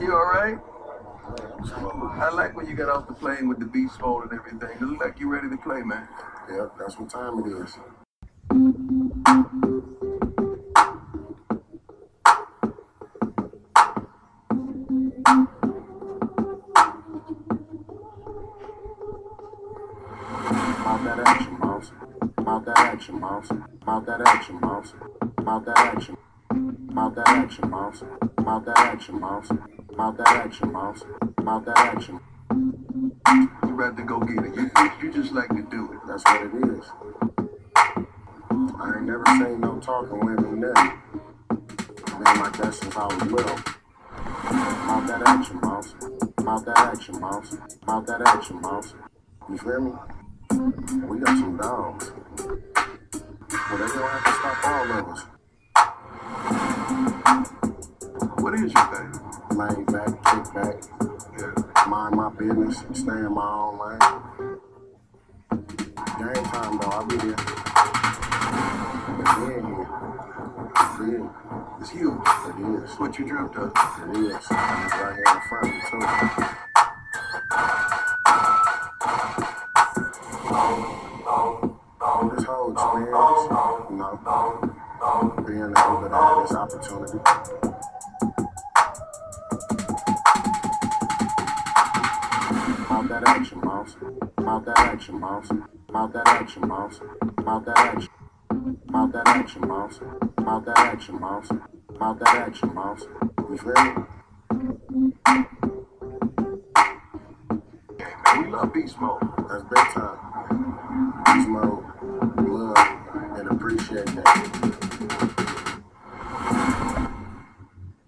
You all right? I like when you got off the plane with the beast mode and everything. It look like you're ready to play, man. Yep, that's what time it is. About that action, mouse. About that action, mouse. About that action, mouse. About that action. About that action, mouse. About that action, mouse. About that action, mouse. About that action. You ready to go get it. You, you, you just like to do it. That's what it is. I ain't never seen no talking women nothing. Been like that since I was little. About that action, mouse. About that action, mouse. About that action, mouse. You feel me? We got some dogs. Well, they don't have to stop all of us. What is your thing? Lay back, kick back, Yeah. mind my business, stay in my own lane. Game time though, I'll be here. But being here, it's. It's huge. It is. What you dreamt of. It is. It's right here in front of me too. This whole experience, you know, being able to have this opportunity. That action, mouse. About that action, mouse. About that action, mouse. About that action. About that action, mouse. About that action, mouse. About that action, mouse. You feel me? Yeah, man. We love beast mode. That's big time. Beast mode, love, and appreciate that.